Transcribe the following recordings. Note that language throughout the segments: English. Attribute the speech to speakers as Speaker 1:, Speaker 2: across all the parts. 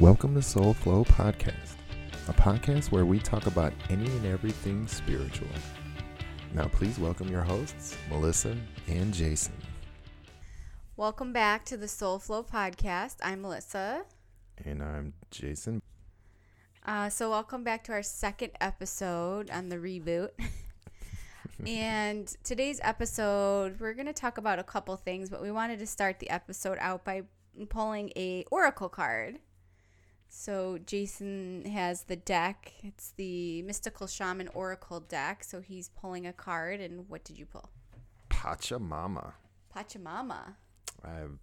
Speaker 1: Welcome to Soul Flow Podcast, a podcast where we talk about any and everything spiritual. Now, please welcome your hosts, Melissa and Jason.
Speaker 2: Welcome back to the Soul Flow podcast. I'm Melissa.
Speaker 1: And I'm Jason.
Speaker 2: Uh, so, welcome back to our second episode on the reboot. and today's episode, we're going to talk about a couple things, but we wanted to start the episode out by pulling a oracle card. So Jason has the deck. It's the Mystical Shaman Oracle deck. So he's pulling a card. And what did you pull?
Speaker 1: Pachamama.
Speaker 2: Pachamama.
Speaker 1: I've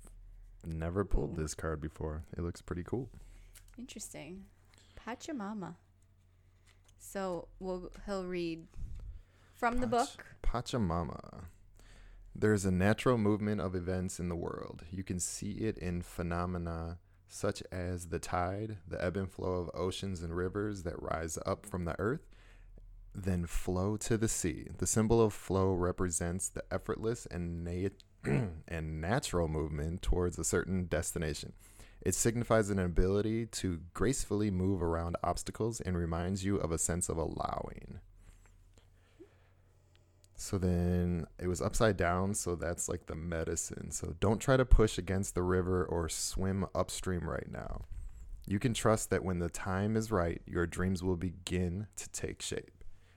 Speaker 1: never pulled this card before. It looks pretty cool.
Speaker 2: Interesting. Pachamama. So we'll, he'll read from the book.
Speaker 1: Pachamama. There's a natural movement of events in the world. You can see it in phenomena such as the tide, the ebb and flow of oceans and rivers that rise up from the earth, then flow to the sea. The symbol of flow represents the effortless and, and natural movement towards a certain destination. It signifies an ability to gracefully move around obstacles and reminds you of a sense of allowing. So then it was upside down, so that's like the medicine. So don't try to push against the river or swim upstream right now. You can trust that when the time is right, your dreams will begin to take shape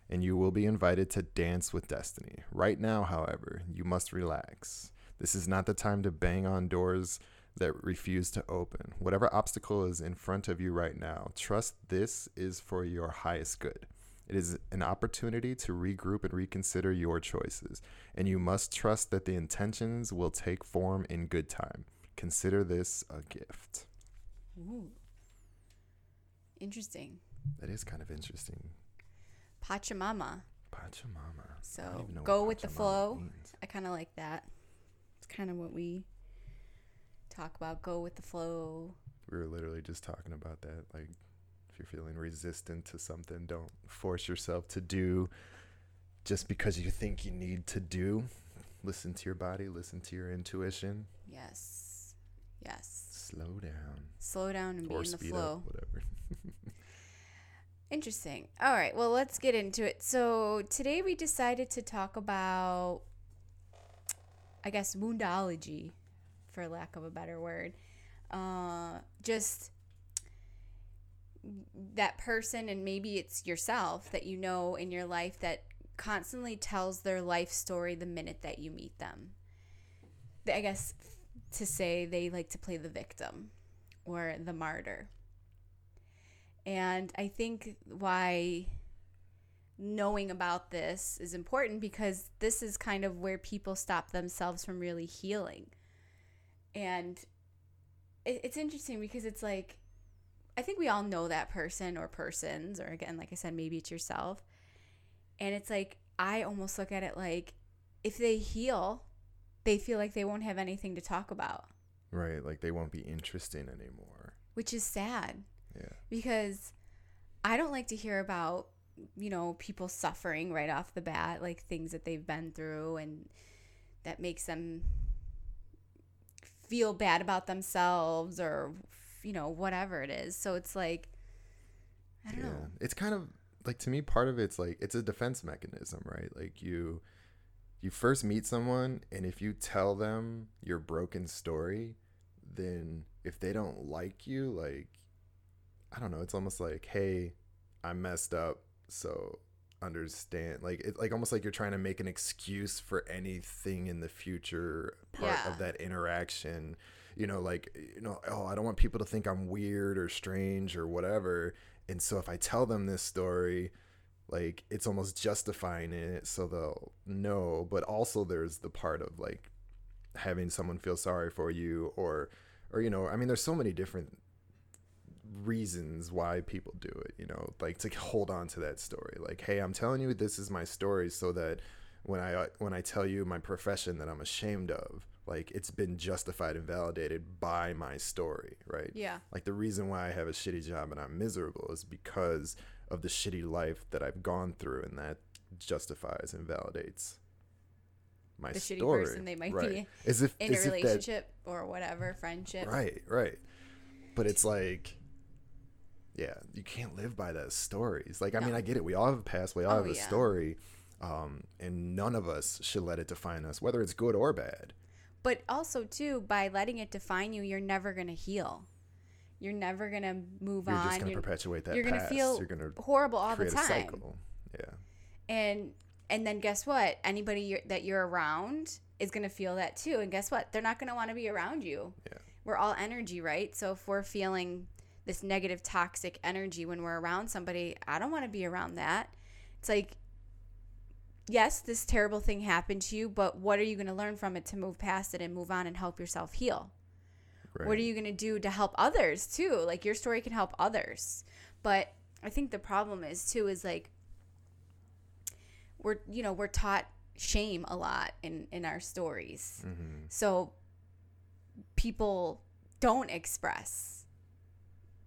Speaker 1: and you will be invited to dance with destiny. Right now, however, you must relax. This is not the time to bang on doors that refuse to open. Whatever obstacle is in front of you right now, trust this is for your highest good. It is an opportunity to regroup and reconsider your choices, and you must trust that the intentions will take form in good time. Consider this a gift.
Speaker 2: Ooh. Interesting.
Speaker 1: That is kind of interesting.
Speaker 2: Pachamama.
Speaker 1: Pachamama.
Speaker 2: So
Speaker 1: don't even know
Speaker 2: go with the flow.
Speaker 1: means.
Speaker 2: I kind of like that. It's kind of what we talk about. Go with the flow.
Speaker 1: We were literally just talking about that. Like, you're feeling resistant to something, don't force yourself to do just because you think you need to do. Listen to your body, listen to your intuition.
Speaker 2: Yes. Yes.
Speaker 1: Slow down.
Speaker 2: Slow down and be
Speaker 1: or
Speaker 2: in the flow.
Speaker 1: up, whatever.
Speaker 2: Interesting. All right. Well, let's get into it. So, today we decided to talk about, I guess, woundology, for lack of a better word. Uh, just that person, and maybe it's yourself that you know in your life that constantly tells their life story the minute that you meet them. I guess to say they like to play the victim or the martyr. And I think why knowing about this is important because this is kind of where people stop themselves from really healing. And it's interesting because it's like, I think we all know that person or persons, or again, like I said, maybe it's yourself. And it's like, I almost look at it like if they heal, they feel like they won't have anything to talk about,
Speaker 1: right. Like, they won't be interesting anymore.
Speaker 2: which is sad.
Speaker 1: Yeah.
Speaker 2: because I don't like to hear about, you know, people suffering right off the bat, like things that they've been through and that makes them feel bad about themselves or, you know, whatever it is. So it's like, I don't know.
Speaker 1: It's kind of like to me part of it's like it's a defense mechanism, right? Like you you first meet someone and if you tell them your broken story, then if they don't like you, like I don't know, it's almost like, "Hey, I messed up, so understand." Like it's like almost like you're trying to make an excuse for anything in the future part
Speaker 2: Yeah.
Speaker 1: of that interaction. You know, like you know, oh, I don't want people to think I'm weird or strange or whatever. And so if I tell them this story, like it's almost justifying it so they'll know. But also there's the part of like having someone feel sorry for you or or you know, I mean there's so many different reasons why people do it, you know, like to hold on to that story. Like, hey, I'm telling you this is my story so that when I when I tell you my profession that I'm ashamed of, like it's been justified and validated by my story, right?
Speaker 2: Yeah.
Speaker 1: Like the reason why I have a shitty job and I'm miserable is because of the shitty life that I've gone through and that justifies and validates my story.
Speaker 2: The shitty
Speaker 1: story.
Speaker 2: person they might
Speaker 1: right.
Speaker 2: be
Speaker 1: as if
Speaker 2: In a
Speaker 1: as that-
Speaker 2: relationship or whatever, friendship.
Speaker 1: Right, right. But it's like yeah, you can't live by those stories. Like, I mean, I get it. We all have a past. We all
Speaker 2: Oh,
Speaker 1: have a
Speaker 2: yeah.
Speaker 1: story, um, and none of us should let it define us, whether it's good or bad.
Speaker 2: But also too, by letting it define you, you're never gonna heal. You're never gonna move on.
Speaker 1: You're just gonna
Speaker 2: you're,
Speaker 1: perpetuate that
Speaker 2: you're gonna feel
Speaker 1: you're gonna
Speaker 2: horrible all the time.
Speaker 1: Yeah,
Speaker 2: And and then guess what? Anybody you're, that you're around is gonna feel that too. And guess what? They're not gonna want to be around you.
Speaker 1: Yeah.
Speaker 2: We're all energy, right? So if we're feeling this negative, toxic energy when we're around somebody, I don't want to be around that. It's like, yes, this terrible thing happened to you, but what are you going to learn from it to move past it and move on and help yourself heal?
Speaker 1: right.
Speaker 2: What are you going to do to help others too? Like your story can help others. But I think the problem is too is like we're you know, we're taught shame a lot in in our stories.
Speaker 1: Mhm.
Speaker 2: So people don't express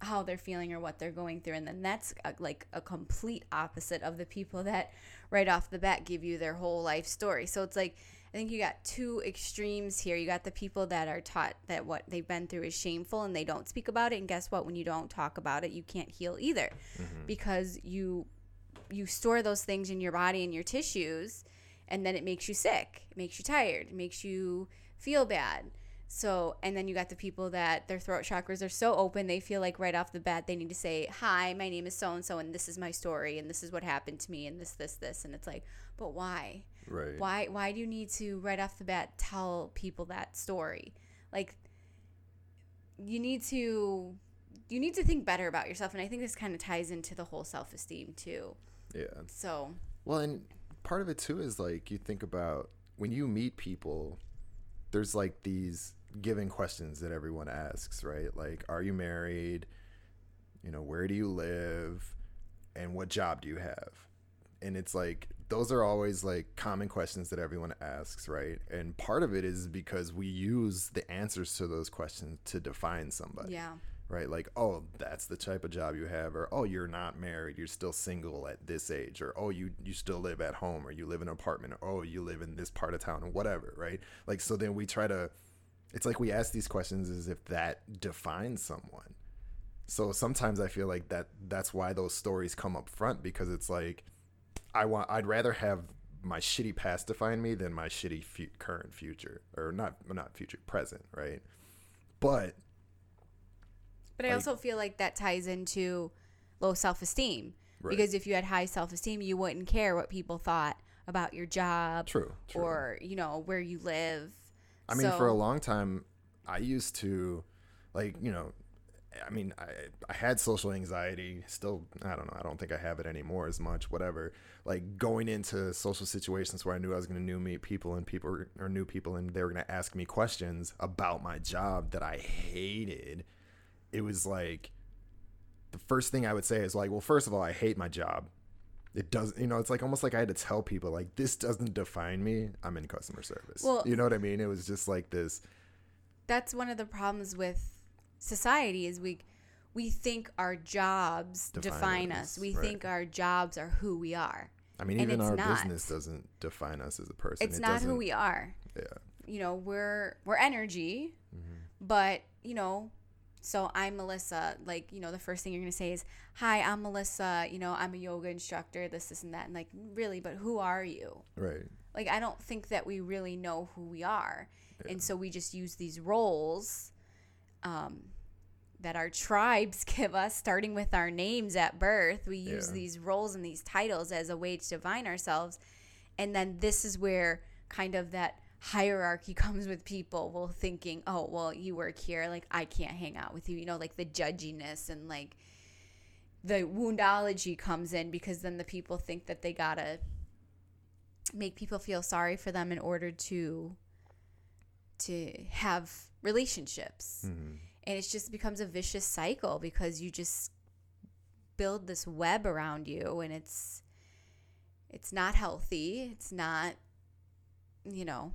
Speaker 2: how they're feeling or what they're going through and then that's a, like a complete opposite of the people that right off the bat give you their whole life story. So it's like i think you got two extremes here. You got the people that are taught that what they've been through is shameful and they don't speak about it and guess what? When you don't talk about it you can't heal either
Speaker 1: Mm-hmm.
Speaker 2: because you you store those things in your body and your tissues and then it makes you sick it makes you tired it makes you feel bad so and then you got the people that their throat chakras are so open they feel like right off the bat they need to say hi my name is so and so and this is my story and this is what happened to me and this this this and it's like but why
Speaker 1: Right.
Speaker 2: why why do you need to right off the bat tell people that story like you need to you need to think better about yourself and i think this kind of ties into the whole self-esteem too
Speaker 1: Yeah.
Speaker 2: so
Speaker 1: Well, and part of it too is like you think about when you meet people, there's like these given questions that everyone asks, right? Like, are you married? You know, where do you live? And what job do you have? And it's like, those are always like common questions that everyone asks, right? And part of it is because we use the answers to those questions to define somebody
Speaker 2: yeah
Speaker 1: right? Like, oh, that's the type of job you have, or oh, you're not married, you're still single at this age, or oh, you you still live at home, or you live in an apartment, or oh, you live in this part of town, or whatever, right? Like, so then we try to, it's like we ask these questions as if that defines someone. So sometimes I feel like that that's why those stories come up front because it's like, I want, I'd rather have my shitty past define me than my shitty fu- current future, or not not future present, right? But
Speaker 2: but i
Speaker 1: Like-
Speaker 2: also feel like that ties into low self-esteem
Speaker 1: Right.
Speaker 2: because if you had high self-esteem you wouldn't care what people thought about your job
Speaker 1: true, true.
Speaker 2: or you know where you live
Speaker 1: I mean, for a long time, I used to, like, you know, I mean, I, I had social anxiety. Still, I don't know. I don't think I have it anymore as much. Whatever. Like going into social situations where I knew I was going to new meet people and people or new people, and they were going to ask me questions about my job that I hated. It was like the first thing I would say is like, well, first of all, I hate my job. It doesn't, you know, it's like almost like I had to tell people, like, this doesn't define me. I'm in customer service.
Speaker 2: Well-
Speaker 1: you know what I mean? It was just like this.
Speaker 2: that's one of the problems with society is we we think our jobs
Speaker 1: Define
Speaker 2: define,
Speaker 1: us.
Speaker 2: We
Speaker 1: right.
Speaker 2: think our jobs are who we are.
Speaker 1: I mean,
Speaker 2: And
Speaker 1: even our
Speaker 2: not.
Speaker 1: business doesn't define us as a person.
Speaker 2: It's
Speaker 1: It
Speaker 2: not who we are.
Speaker 1: Yeah.
Speaker 2: You know, we're we're energy,
Speaker 1: Mm-hmm.
Speaker 2: but you know, so I'm Melissa. Like, you know, the first thing you're gonna say is, "Hi, I'm Melissa. You know, I'm a yoga instructor. This, this, and that." And like, really, but who are you?
Speaker 1: Right.
Speaker 2: like i don't think that we really know who we are and so we just use these roles um, that our tribes give us starting with our names at birth we use
Speaker 1: Yeah.
Speaker 2: these roles and these titles as a way to define ourselves and then this is where kind of that hierarchy comes with people well thinking oh well you work here like i can't hang out with you you know like the judginess and like the woundology comes in because then the people think that they gotta make people feel sorry for them in order to to have relationships
Speaker 1: Mhm.
Speaker 2: and it just becomes a vicious cycle because you just build this web around you and it's it's not healthy it's not you know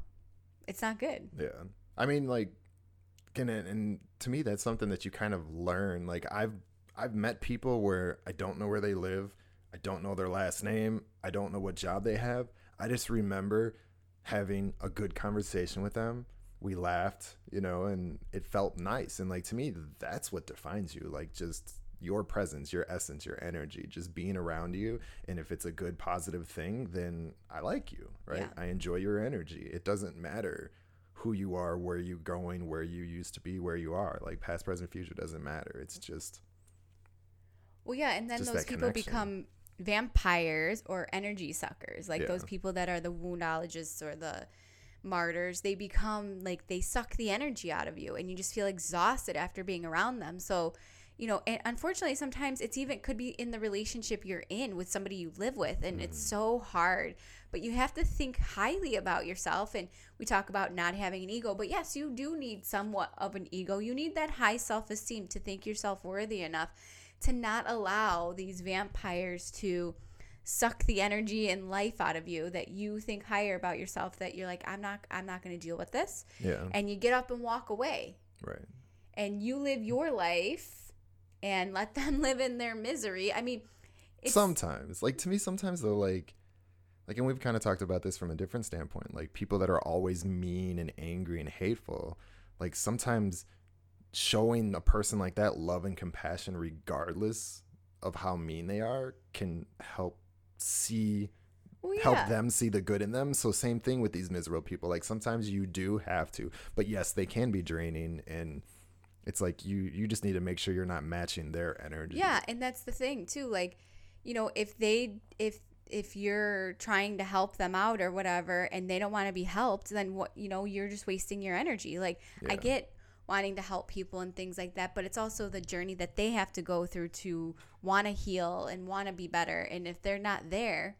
Speaker 2: it's not good
Speaker 1: Yeah. I mean, like, can it, and to me, that's something that you kind of learn. Like, I've I've met people where I don't know where they live, I don't know their last name, I don't know what job they have. I just remember having a good conversation with them. We laughed, you know, and it felt nice. And like to me, that's what defines you. Like just your presence, your essence, your energy, just being around you. And if it's a good, positive thing, then I like you, right?
Speaker 2: Yeah.
Speaker 1: I enjoy your energy. It doesn't matter who you are, where you're going, where you used to be, where you are. Like past, present, future doesn't matter. It's just,
Speaker 2: Well, yeah, and then those people
Speaker 1: connection.
Speaker 2: become vampires or energy suckers. Like
Speaker 1: Yeah.
Speaker 2: those people that are the woundologists or the martyrs, they become like they suck the energy out of you and you just feel exhausted after being around them. So, you know, and unfortunately sometimes it's even could be in the relationship you're in with somebody you live with and it's mm. so hard. But you have to think highly about yourself and we talk about not having an ego, but yes, you do need somewhat of an ego. You need that high self-esteem to think yourself worthy enough to not allow these vampires to suck the energy and life out of you that you think higher about yourself that you're like I'm not I'm not going to deal with this
Speaker 1: yeah,
Speaker 2: and you get up and walk away
Speaker 1: right.
Speaker 2: and you live your life and let them live in their misery. I mean, it's
Speaker 1: sometimes like to me sometimes though like like and we've kind of talked about this from a different standpoint like people that are always mean and angry and hateful like sometimes showing a person like that love and compassion regardless of how mean they are can help see
Speaker 2: well, yeah.
Speaker 1: help them see the good in them so same thing with these miserable people like sometimes you do have to but yes they can be draining and it's like you you just need to make sure you're not matching their energy
Speaker 2: Yeah, and that's the thing too. Like, you know, if they if if you're trying to help them out or whatever and they don't want to be helped, then what you know, you're just wasting your energy. Like I get wanting to help people and things like that, but it's also the journey that they have to go through to want to heal and want to be better. And if they're not there,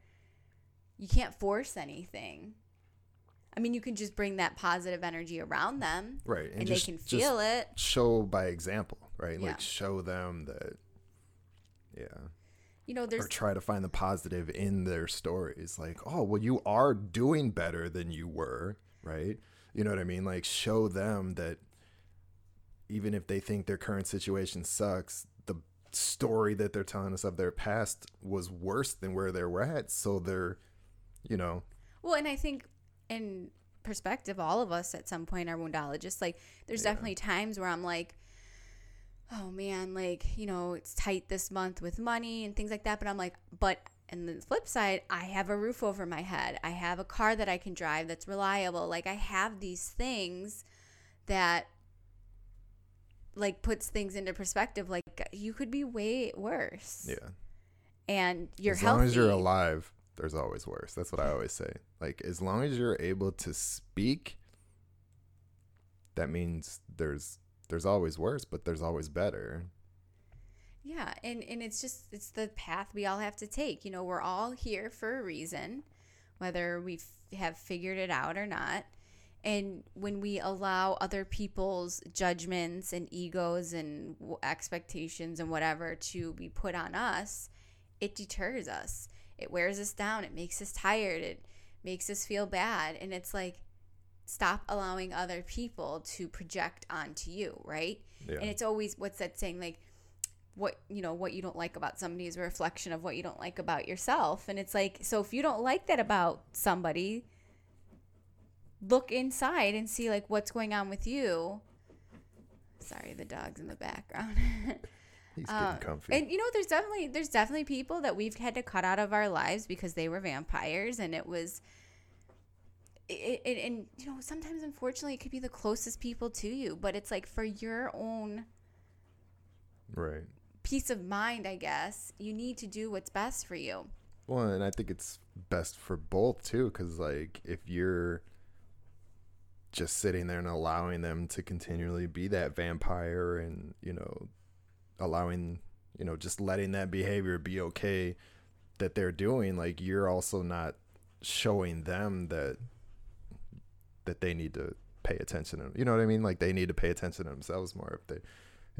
Speaker 2: you can't force anything. I mean, you can just bring that positive energy around them
Speaker 1: right
Speaker 2: and,
Speaker 1: just-
Speaker 2: they can feel it.
Speaker 1: show by example, right?
Speaker 2: Yeah.
Speaker 1: Like show them that, yeah,
Speaker 2: You know, there's
Speaker 1: or try to find the positive in their stories. Like, oh, well, you are doing better than you were, right? You know what I mean? Like, show them that even if they think their current situation sucks, the story that they're telling us of their past was worse than where they were at. So they're, you know,
Speaker 2: Well, and I think in perspective, all of us at some point are woundologists. Like, there's
Speaker 1: Yeah.
Speaker 2: definitely times where I'm like, oh man, like, you know, it's tight this month with money and things like that. But I'm like, but, and the flip side, I have a roof over my head. I have a car that I can drive that's reliable. Like, I have these things that, like, puts things into perspective. Like, you could be way worse.
Speaker 1: yeah.
Speaker 2: And you're
Speaker 1: as
Speaker 2: healthy.
Speaker 1: long as you're alive, there's always worse. That's what I always say. Like as long as you're able to speak, that means there's there's always worse, but there's always better.
Speaker 2: Yeah, and and it's just it's the path we all have to take. You know, we're all here for a reason, whether we f- have figured it out or not. And when we allow other people's judgments and egos and w- expectations and whatever to be put on us, it deters us. It wears us down. It makes us tired. It makes us feel bad. And it's like, stop allowing other people to project onto you, right?
Speaker 1: Yeah.
Speaker 2: And it's always what's that saying like what you know what you don't like about somebody is a reflection of what you don't like about yourself and it's like so if you don't like that about somebody look inside and see like what's going on with you sorry the dog's in the background
Speaker 1: He's getting
Speaker 2: Uh,
Speaker 1: comfy.
Speaker 2: and you know there's definitely there's definitely people that we've had to cut out of our lives because they were vampires and it was it, it, and you know sometimes unfortunately it could be the closest people to you but it's like for your own
Speaker 1: right.
Speaker 2: peace of mind i guess you need to do what's best for you
Speaker 1: Well, and I think it's best for both too, because like if you're just sitting there and allowing them to continually be that vampire, and you know, allowing you know just letting that behavior be okay that they're doing, like you're also not showing them that that they need to pay attention. To, you know what I mean? Like they need to pay attention to themselves more if they.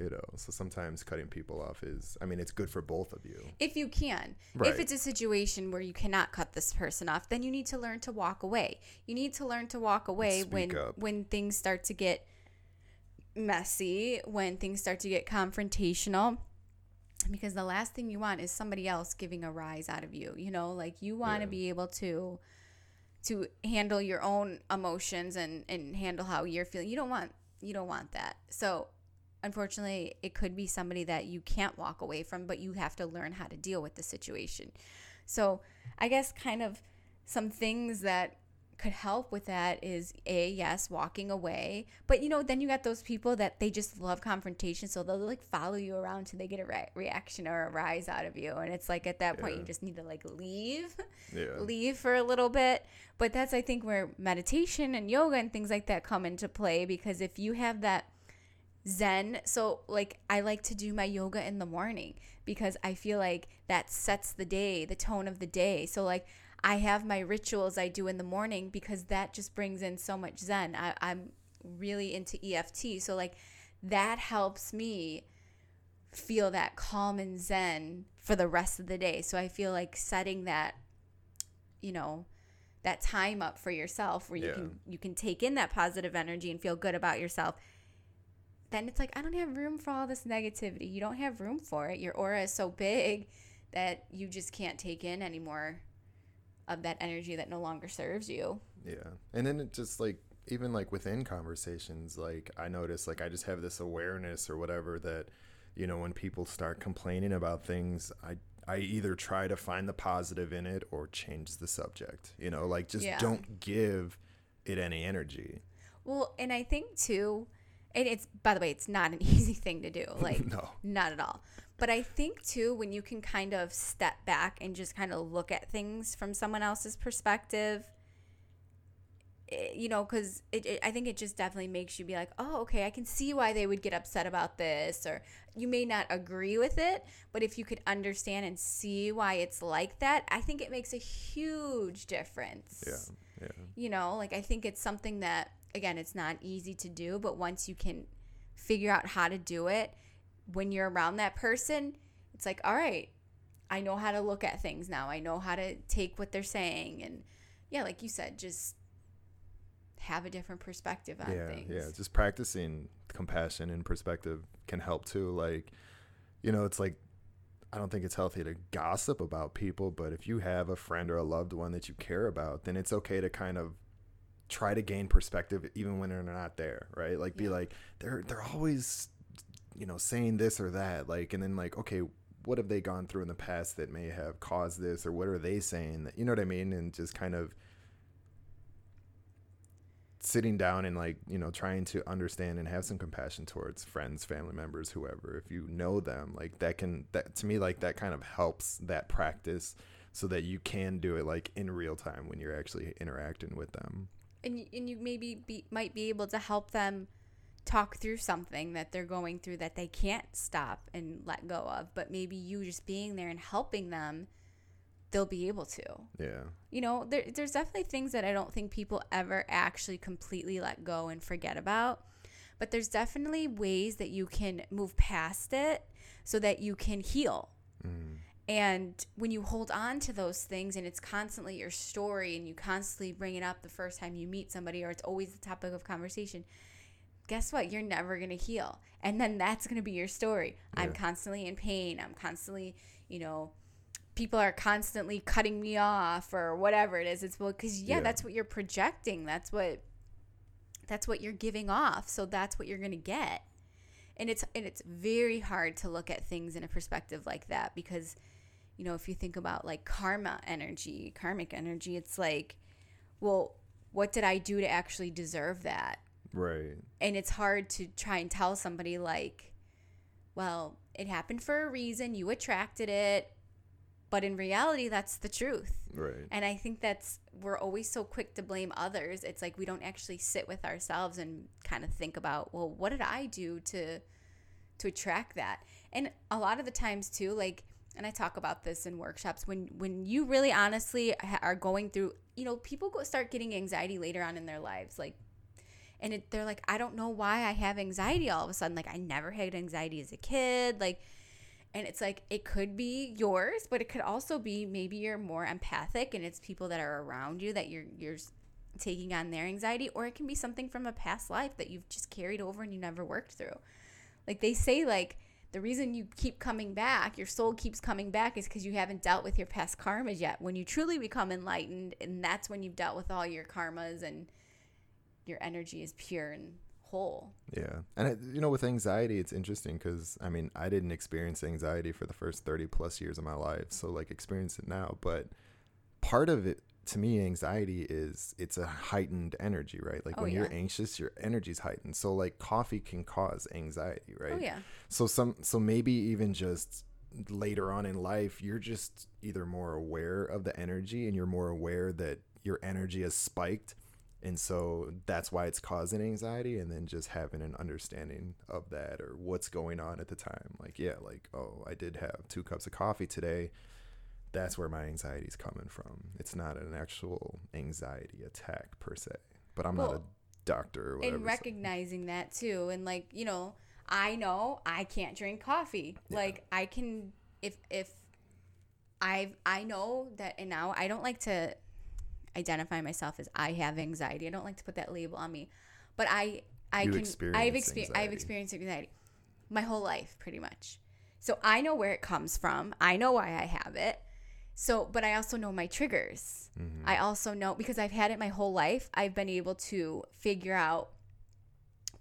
Speaker 1: You know, so sometimes cutting people off is, I mean, it's good for both of you.
Speaker 2: if you can
Speaker 1: Right.
Speaker 2: if it's a situation where you cannot cut this person off then you need to learn to walk away you need to learn to walk away
Speaker 1: speak
Speaker 2: when
Speaker 1: up.
Speaker 2: when things start to get messy when things start to get confrontational because the last thing you want is somebody else giving a rise out of you you know like you want to
Speaker 1: Yeah.
Speaker 2: be able to to handle your own emotions and and handle how you're feeling you don't want you don't want that so unfortunately, it could be somebody that you can't walk away from, but you have to learn how to deal with the situation. So, I guess kind of some things that could help with that is a yes walking away but you know then you got those people that they just love confrontation so they'll like follow you around till they get a re- reaction or a rise out of you and it's like at that point
Speaker 1: Yeah.
Speaker 2: you just need to like leave
Speaker 1: Yeah.
Speaker 2: leave for a little bit but that's i think where meditation and yoga and things like that come into play because if you have that zen so like i like to do my yoga in the morning because i feel like that sets the day the tone of the day so like i have my rituals i do in the morning because that just brings in so much zen. I, i'm really into eft so like that helps me feel that calm and zen for the rest of the day. So i feel like setting that you know that time up for yourself where you
Speaker 1: Yeah.
Speaker 2: can you can take in that positive energy and feel good about yourself. Then it's like i don't have room for all this negativity. You don't have room for it. Your aura is so big that you just can't take in anymore of that energy that no longer serves you
Speaker 1: Yeah. And then it just like even like within conversations, like I notice like I just have this awareness or whatever that, you know, when people start complaining about things, I I either try to find the positive in it or change the subject. You know, like just
Speaker 2: Yeah.
Speaker 1: don't give it any energy.
Speaker 2: well and i think too and it's by the way it's not an easy thing to do like
Speaker 1: no.
Speaker 2: Not at all. But I think too, when you can kind of step back and just kind of look at things from someone else's perspective, eh, you know, because it, it, I think it just definitely makes you be like, oh, okay, I can see why they would get upset about this. Or you may not agree with it, but if you could understand and see why it's like that, I think it makes a huge difference
Speaker 1: Yeah. Yeah.
Speaker 2: you know like i think it's something that again it's not easy to do but once you can figure out how to do it when you're around that person it's like all right i know how to look at things now i know how to take what they're saying and yeah like you said just have a different perspective on
Speaker 1: yeah,
Speaker 2: things
Speaker 1: Yeah, just practicing compassion and perspective can help too. Like, you know, it's like I don't think it's healthy to gossip about people, but if you have a friend or a loved one that you care about, then it's okay to kind of try to gain perspective even when they're not there, right? Like be like they're they're always you know saying this or that like and then like okay, what have they gone through in the past that may have caused this or what are they saying that you know what I mean? And just kind of sitting down and like you know trying to understand and have some compassion towards friends family members whoever if you know them like that can that to me like that kind of helps that practice so that you can do it like in real time when you're actually interacting with them.
Speaker 2: And and you maybe be, might be able to help them talk through something that they're going through that they can't stop and let go of but maybe you just being there and helping them they'll be able to.
Speaker 1: Yeah.
Speaker 2: You know there, there's definitely things that i don't think people ever actually completely let go and forget about but there's definitely ways that you can move past it so that you can heal.
Speaker 1: Mm.
Speaker 2: and when you hold on to those things and it's constantly your story and you constantly bring it up the first time you meet somebody or it's always the topic of conversation, guess what? You're never going to heal. And then that's going to be your story. I'm constantly in pain. I'm constantly, you know, people are constantly cutting me off or whatever it is. It's well, because, yeah,
Speaker 1: Yeah.
Speaker 2: that's what you're projecting. That's what. That's what you're giving off. So that's what you're going to get. And it's and it's very hard to look at things in a perspective like that because you know, if you think about like karma energy, karmic energy, it's like, well, what did I do to actually deserve that?
Speaker 1: Right
Speaker 2: And it's hard to try and tell somebody, like, well, it happened for a reason, you attracted it. But in reality, that's the truth.
Speaker 1: right
Speaker 2: And I think that's, we're always so quick to blame others. It's like we don't actually sit with ourselves and kind of think about, well, what did I do to, to attract that? And a lot of the times too, like, and I talk about this in workshops when when you really honestly ha- are going through, you know, people go start getting anxiety later on in their lives, like, and it, they're like, I don't know why I have anxiety all of a sudden. Like, I never had anxiety as a kid, like, and it's like it could be yours, but it could also be maybe you're more empathic, and it's people that are around you that you're you're taking on their anxiety, or it can be something from a past life that you've just carried over and you never worked through. Like they say, like the reason you keep coming back, your soul keeps coming back, is because you haven't dealt with your past karmas yet. When you truly become enlightened, and that's when you've dealt with all your karmas and your energy is pure and whole.
Speaker 1: Yeah. And, it, you know, with anxiety, it's interesting because, I mean, I didn't experience anxiety for the first 30 plus years of my life. So, like, experience it now. But part of it, to me, anxiety is it's a heightened energy, right? Like,
Speaker 2: Oh,
Speaker 1: when you're anxious, your energy's heightened. So, like, coffee can cause anxiety, right?
Speaker 2: Oh yeah.
Speaker 1: So some so maybe even just later on in life you're just either more aware of the energy and you're more aware that your energy has spiked and so that's why it's causing anxiety and then just having an understanding of that or what's going on at the time. Like yeah like oh I did have two cups of coffee today. That's where my anxiety is coming from. It's not an actual anxiety attack per se but I'm not a doctor or whatever
Speaker 2: and
Speaker 1: so-
Speaker 2: recognizing that too and like you know i know i can't drink coffee. Like i can if if i i know that and now i don't like to identify myself as i have anxiety i don't like to put that label on me but i i
Speaker 1: You
Speaker 2: can i've experienced i've
Speaker 1: anxiety.
Speaker 2: experienced anxiety my whole life pretty much so i know where it comes from i know why i have it so but i also know my triggers
Speaker 1: Mhm.
Speaker 2: I also know because I've had it my whole life, I've been able to figure out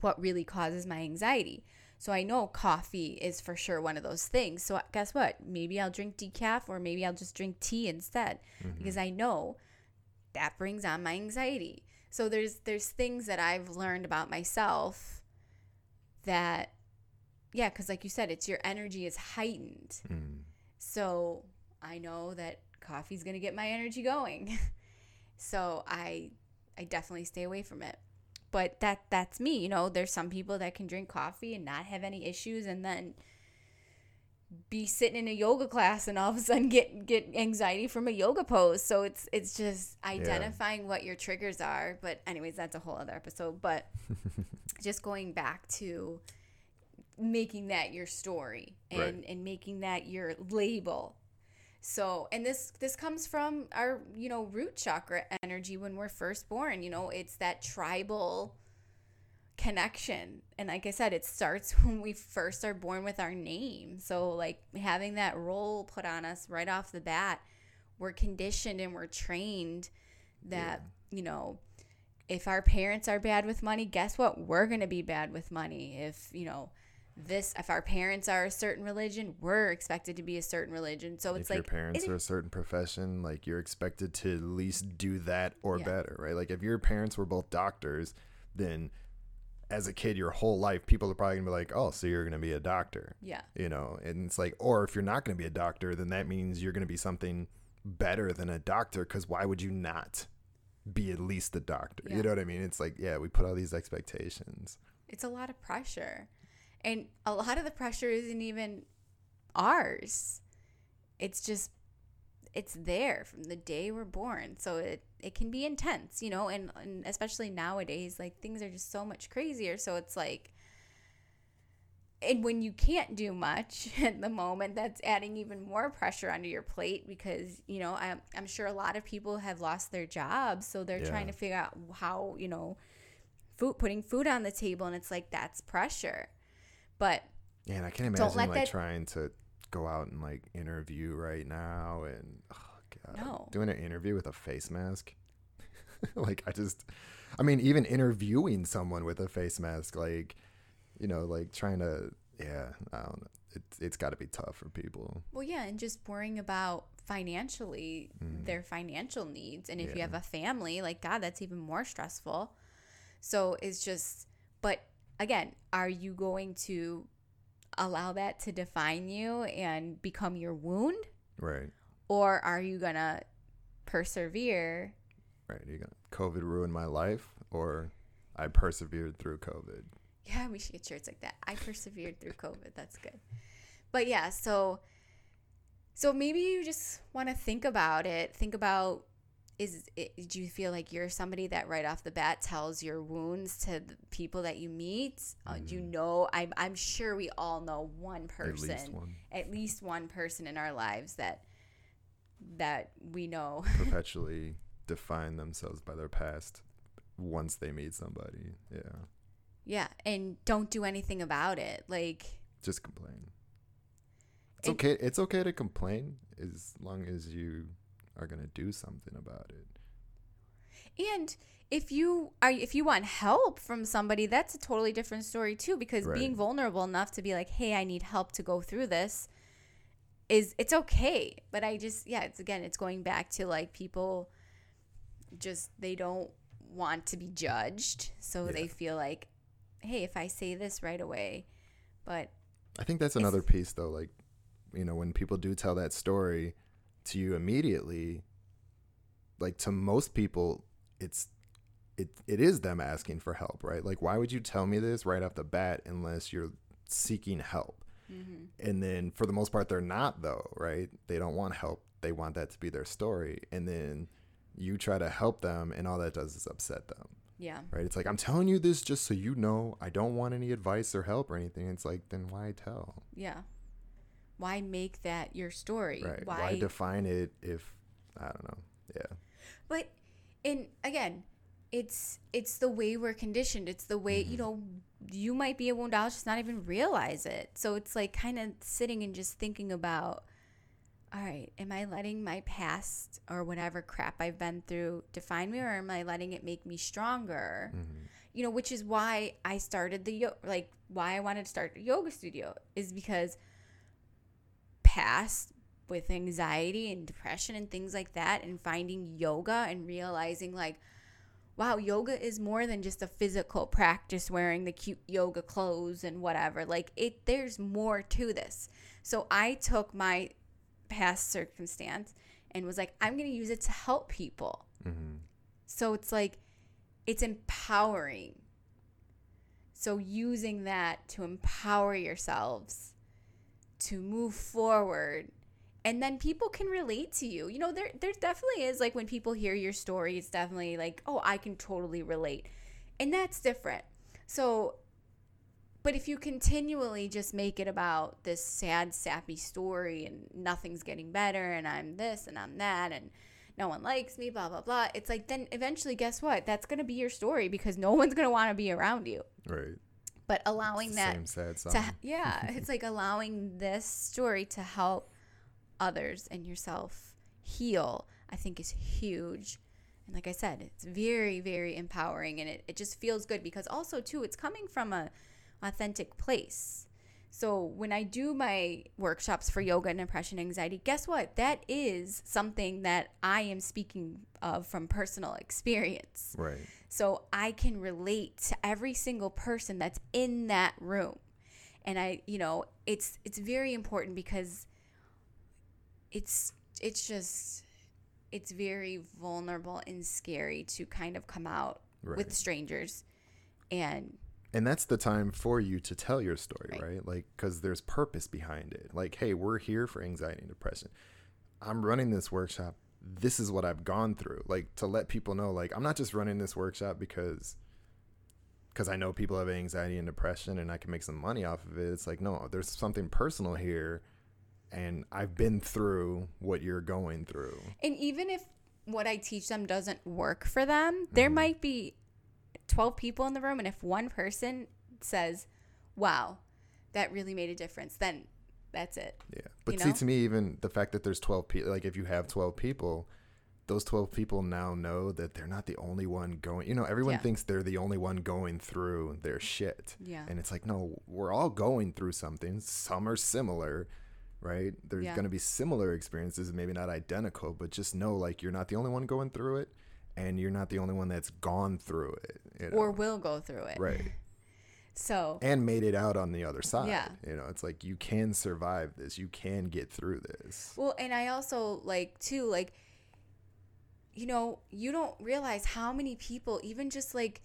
Speaker 2: what really causes my anxiety. So I know coffee is for sure one of those things. So guess what? Maybe I'll drink decaf or maybe I'll just drink tea instead
Speaker 1: Mhm.
Speaker 2: because I know that brings on my anxiety. So there's there's things that I've learned about myself that yeah, cuz like you said it's your energy is heightened.
Speaker 1: Mm.
Speaker 2: So I know that coffee's gonna get my energy going. so I I definitely stay away from it. But that that's me, you know, there's some people that can drink coffee and not have any issues and then be sitting in a yoga class and all of a sudden get get anxiety from a yoga pose. So it's it's just identifying what your triggers are. But anyways, that's a whole other episode. But just going back to making that your story and
Speaker 1: Right.
Speaker 2: and making that your label so and this this comes from our you know root chakra energy when we're first born you know it's that tribal connection. And like i said it starts when we first are born with our name. So like having that role put on us right off the bat we're conditioned and we're trained that you know if our parents are bad with money guess what? We're going to be bad with money. If you know this if our parents are a certain religion we're expected to be a certain religion. So it's
Speaker 1: if
Speaker 2: like
Speaker 1: your parents are a certain profession, like you're expected to at least do that or
Speaker 2: Yeah.
Speaker 1: better, right? Like if your parents were both doctors, then as a kid, your whole life, people are probably gonna be like, "Oh, so you're gonna be a doctor,"
Speaker 2: yeah
Speaker 1: you know? And it's like, or if you're not gonna be a doctor, then that means you're gonna be something better than a doctor. Because why would you not be at least a doctor?
Speaker 2: Yeah.
Speaker 1: You know what I mean? It's like, yeah, we put all these expectations.
Speaker 2: it's a lot of pressure and a lot of the pressure isn't even ours it's just it's there from the day we're born so it it can be intense you know and, and especially nowadays like things are just so much crazier. So it's like and when you can't do much at the moment that's adding even more pressure onto your plate because you know i'm, I'm sure a lot of people have lost their jobs. So they're trying to figure out how you know food putting food on the table. And it's like that's pressure. But
Speaker 1: Yeah, and I can't imagine like
Speaker 2: that-
Speaker 1: trying to go out and like interview right now and oh god,
Speaker 2: No.
Speaker 1: doing an interview with a face mask. like I just, I mean, even interviewing someone with a face mask, like you know, like trying to, yeah, I don't know. It's it's got to be tough for people.
Speaker 2: well yeah and just worrying about financially their financial needs and if you
Speaker 1: Mm.
Speaker 2: Have a family like god that's even more stressful so it's just but again are you going to allow that to define you and become your wound
Speaker 1: Right,
Speaker 2: or are you gonna persevere
Speaker 1: right. You got COVID ruined my life, or I persevered through COVID.
Speaker 2: Yeah, we should get shirts like that. I persevered through COVID. That's good. But yeah, so so maybe you just want to think about it. Think about is it, do you feel like you're somebody that right off the bat tells your wounds to the people that you meet? Uh, do you know? I'm I'm sure we all know one person,
Speaker 1: At least one
Speaker 2: at least one person in our lives that that we know.
Speaker 1: perpetually define themselves by their past once they meet somebody. Yeah.
Speaker 2: Yeah, and don't do anything about it. Like
Speaker 1: just complain. It's
Speaker 2: And-
Speaker 1: okay. It's okay to complain as long as you are gonna do something about it.
Speaker 2: And if you are if you want help from somebody, that's a totally different story too because
Speaker 1: Right.
Speaker 2: being vulnerable enough to be like, "Hey, I need help to go through this." Is it's okay. But I just yeah, it's again, it's going back to like people just they don't want to be judged, so
Speaker 1: Yeah.
Speaker 2: they feel like, "Hey, if I say this right away." But
Speaker 1: I think that's another piece though. Like, you know, when people do tell that story to you immediately, like to most people, it's it it is them asking for help, right? Like, why would you tell me this right off the bat unless you're seeking help? Mm-hmm. And then for the most part, they're not though, right? They don't want help. They want that to be their story, and then you try to help them, and all that does is upset them
Speaker 2: yeah.
Speaker 1: right? It's like I'm telling you this just so you know I don't want any advice or help or anything. It's like then why tell?
Speaker 2: Yeah. Why make that your story?
Speaker 1: Right? Why, define it if I don't know? Yeah,
Speaker 2: But and again, it's it's the way we're conditioned. It's the way, you mm-hmm. know, you might be a woundologist, not even realize it. So it's like kind of sitting and just thinking about all right, am I letting my past or whatever crap I've been through define me or am I letting it make me stronger? Mm-hmm. You know, which is why I started the yo- like why I wanted to start a yoga studio is because past with anxiety and depression and things like that and finding yoga and realizing like wow yoga is more than just a physical practice wearing the cute yoga clothes and whatever. Like it there's more to this. So i took my past circumstance and was like i'm going to use it to help people. Mm-hmm. So it's like it's empowering. So using that to empower yourselves to move forward and then people can relate to you. You know, there there definitely is like when people hear your story, it's definitely like, "Oh, I can totally relate." And that's different. So but if you continually just make it about this sad, sappy story and nothing's getting better and I'm this and I'm that and no one likes me, blah blah blah, it's like then eventually guess what? That's going to be your story because no one's going to want to be around you.
Speaker 1: right.
Speaker 2: But allowing that
Speaker 1: Same sad song.
Speaker 2: to yeah it's like allowing this story to help others and yourself heal i think is huge and like i said it's very very empowering and it, it just feels good because also too it's coming from a authentic place so when i do my workshops for yoga and depression anxiety guess what that is something that i am speaking of from personal experience
Speaker 1: right.
Speaker 2: so I can relate to every single person that's in that room. And I, you know, it's it's very important because it's it's just it's very vulnerable and scary to kind of come out
Speaker 1: Right.
Speaker 2: with strangers and
Speaker 1: And that's the time for you to tell your story,
Speaker 2: Right.
Speaker 1: right? Like, because there's purpose behind it. Like, hey, we're here for anxiety and depression. I'm running this workshop. This is what I've gone through. Like, to let people know, like, I'm not just running this workshop because because I know people have anxiety and depression and I can make some money off of it. It's like, no, there's something personal here. And I've been through what you're going through.
Speaker 2: and even if what I teach them doesn't work for them, there mm-hmm. might be 12 people in the room and if one person says, "Wow, that really made a difference." Then that's it.
Speaker 1: Yeah. But
Speaker 2: You
Speaker 1: see,
Speaker 2: know?
Speaker 1: to me, even the fact that there's 12 people, like if you have 12 people, those 12 people now know that they're not the only one going, you know, everyone
Speaker 2: Yeah.
Speaker 1: thinks they're the only one going through their shit.
Speaker 2: Yeah.
Speaker 1: And it's like, no, we're all going through something. Some are similar, right? There's
Speaker 2: Yeah.
Speaker 1: going to be similar experiences, maybe not identical, but just know like you're not the only one going through it and you're not the only one that's gone through it. You know?
Speaker 2: or will go through it.
Speaker 1: right.
Speaker 2: So,
Speaker 1: And made it out on the other side.
Speaker 2: Yeah.
Speaker 1: You know, it's like you can survive this. You can get through this.
Speaker 2: well, and I also like too like you know, you don't realize how many people even just like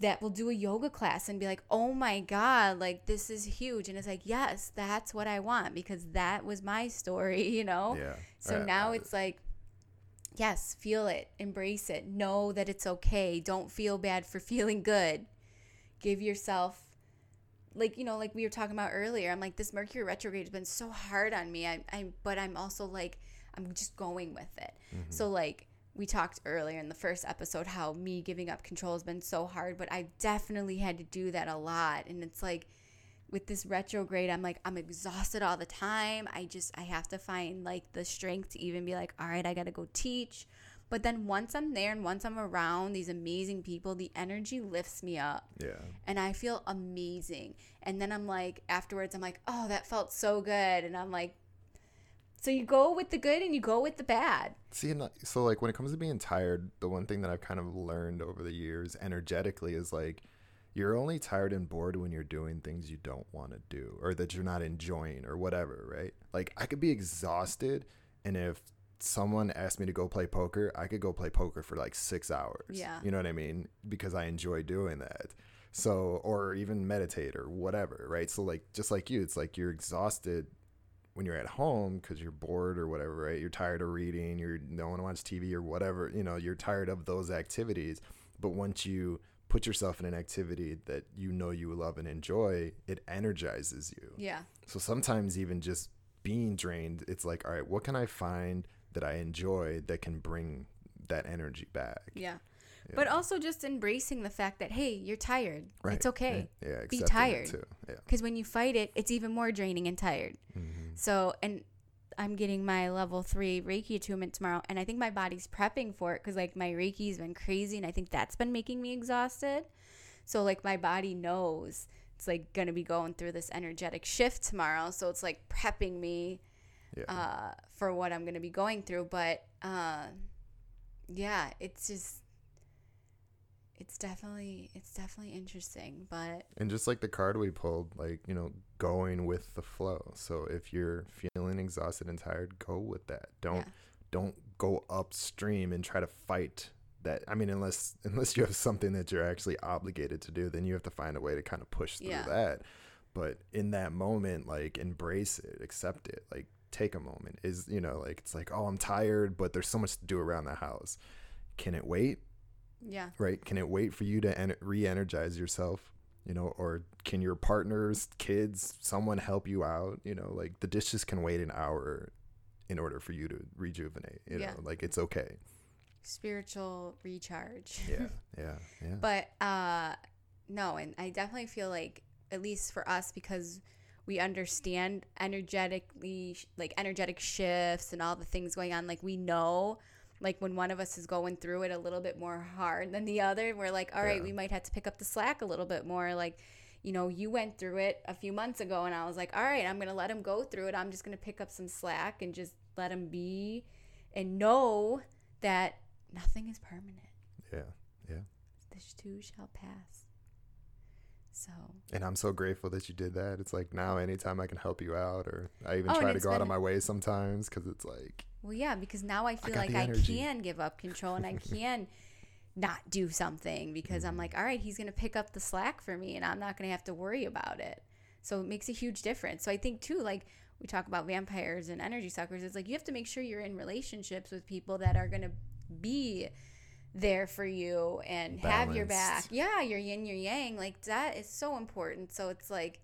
Speaker 2: that will do a yoga class and be like, "Oh my god, like this is huge." And it's like, "Yes, that's what I want because that was my story, you know?"
Speaker 1: Yeah.
Speaker 2: So now it's like, yes, feel it, embrace it, know that it's okay. Don't feel bad for feeling good. Give yourself, like you know, like we were talking about earlier. I'm like, this Mercury retrograde has been so hard on me. I, I, but I'm also like, I'm just going with it. So like we talked earlier in the first episode how me giving up control has been so hard, but I've definitely had to do that a lot, and it's like with this retrograde i'm like i'm exhausted all the time i just i have to find like the strength to even be like all right i gotta go teach But then once I'm there and once I'm around these amazing people, the energy lifts me up
Speaker 1: Yeah.
Speaker 2: and I feel amazing. And then I'm like, afterwards, I'm like, oh, that felt so good. And I'm like, so you go with the good and you go with the bad.
Speaker 1: See, and uh, so like when it comes to being tired, the one thing that I've kind of learned over the years energetically is like you're only tired and bored when you're doing things you don't want to do or that you're not enjoying or whatever, right? Like I could be exhausted and if someone asked me to go play poker, I could go play poker for like 6 hours.
Speaker 2: Yeah.
Speaker 1: You know what I mean? Because I enjoy doing that. So or even meditate or whatever, right? So like just like you, it's like you're exhausted when you're at home because you're bored or whatever, right? You're tired of reading, you're don't want to watch TV or whatever, you know, you're tired of those activities. But once you put yourself in an activity that you know you love and enjoy, it energizes you.
Speaker 2: Yeah.
Speaker 1: So sometimes even just being drained, it's like, all right, what can I find that I enjoy that can bring that energy back?
Speaker 2: Yeah. But also just embracing the fact that, hey, you're tired.
Speaker 1: Right.
Speaker 2: It's okay.
Speaker 1: Yeah, yeah
Speaker 2: Be tired.
Speaker 1: too. Yeah.
Speaker 2: Because when you fight it, it's even more draining and tired.
Speaker 1: Mhm.
Speaker 2: So, and I'm getting my level three Reiki attunement tomorrow, and I think my body's prepping for it because like my Reiki's been crazy, and I think that's been making me exhausted. So, like, my body knows it's like gonna be going through this energetic shift tomorrow. So, it's like prepping me
Speaker 1: Yeah.
Speaker 2: uh, for what I'm gonna be going through. But uh, yeah, it's just. It's definitely it's definitely interesting, but
Speaker 1: And just like the card we pulled, like, you know, going with the flow. So if you're feeling exhausted and tired, go with that. Don't
Speaker 2: Yeah.
Speaker 1: don't go upstream and try to fight that. I mean, unless unless you have something that you're actually obligated to do, then you have to find a way to kind of push through
Speaker 2: Yeah.
Speaker 1: that. But in that moment, like embrace it, accept it. Like take a moment. Is you know, like it's like, oh, I'm tired, but there's so much to do around the house. Can it wait?
Speaker 2: Yeah,
Speaker 1: right? Can it wait for you to en- re-energize yourself? You know, or can your partners, kids, someone help you out? You know, like the dishes can wait an hour in order for you to rejuvenate. You
Speaker 2: Yeah.
Speaker 1: know, like it's okay.
Speaker 2: spiritual recharge.
Speaker 1: Yeah, yeah, yeah.
Speaker 2: But uh no, and I definitely feel like at least for us because we understand energetically like energetic shifts and all the things going on like we know like when one of us is going through it a little bit more hard than the other we're like all right
Speaker 1: Yeah.
Speaker 2: we might have to pick up the slack a little bit more like you know you went through it a few months ago and i was like all right i'm gonna let him go through it i'm just gonna pick up some slack and just let him be and know that nothing is permanent
Speaker 1: yeah, yeah.
Speaker 2: this too shall pass. So,
Speaker 1: And I'm so grateful that you did that. It's like now, anytime I can help you out, or I even
Speaker 2: Oh,
Speaker 1: try to go out of my way sometimes because it's like,
Speaker 2: well, yeah, because now I feel
Speaker 1: got
Speaker 2: like I can give up control and I can not do something because
Speaker 1: Mm-hmm.
Speaker 2: I'm like, all right, he's going to pick up the slack for me and I'm not going to have to worry about it. So it makes a huge difference. So I think, too, like we talk about vampires and energy suckers, it's like you have to make sure you're in relationships with people that are going to be there for you and have your back.
Speaker 1: Balanced.
Speaker 2: Yeah, your yin, your yang. Like that is so important. So it's like,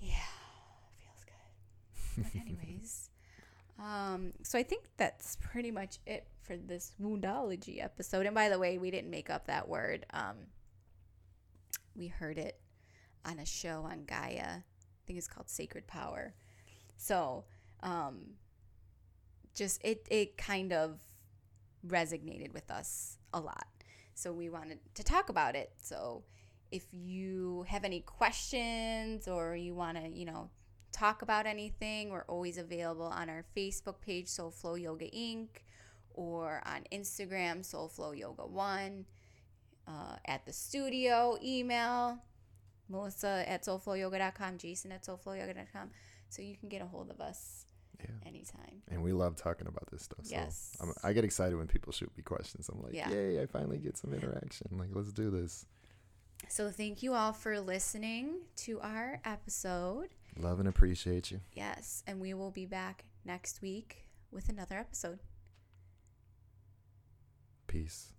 Speaker 2: yeah, feels good. But anyways, um, so I think that's pretty much it for this woundology episode. And by the way, we didn't make up that word. Um, we heard it on a show on Gaia. I think it's called Sacred Power. So, um, just it it kind of resonated with us a lot. So we wanted to talk about it. So if you have any questions or you want to, you know, talk about anything, we're always available on our Facebook page, Soul Flow Yoga Inc., or on Instagram, Soul Flow Yoga One, uh, at the studio, email, Melissa at soulflowyoga.com, Jason at soulflowyoga.com. So you can get a hold of us
Speaker 1: yeah.
Speaker 2: anytime.
Speaker 1: And we love talking about this stuff. So
Speaker 2: Yes.
Speaker 1: I'm, I get excited when people shoot me questions. I'm like,
Speaker 2: Yeah.
Speaker 1: yay, I finally get some interaction. Like, let's do this.
Speaker 2: So thank you all for listening to our episode.
Speaker 1: Love and appreciate you.
Speaker 2: Yes, and we will be back next week with another episode.
Speaker 1: Peace.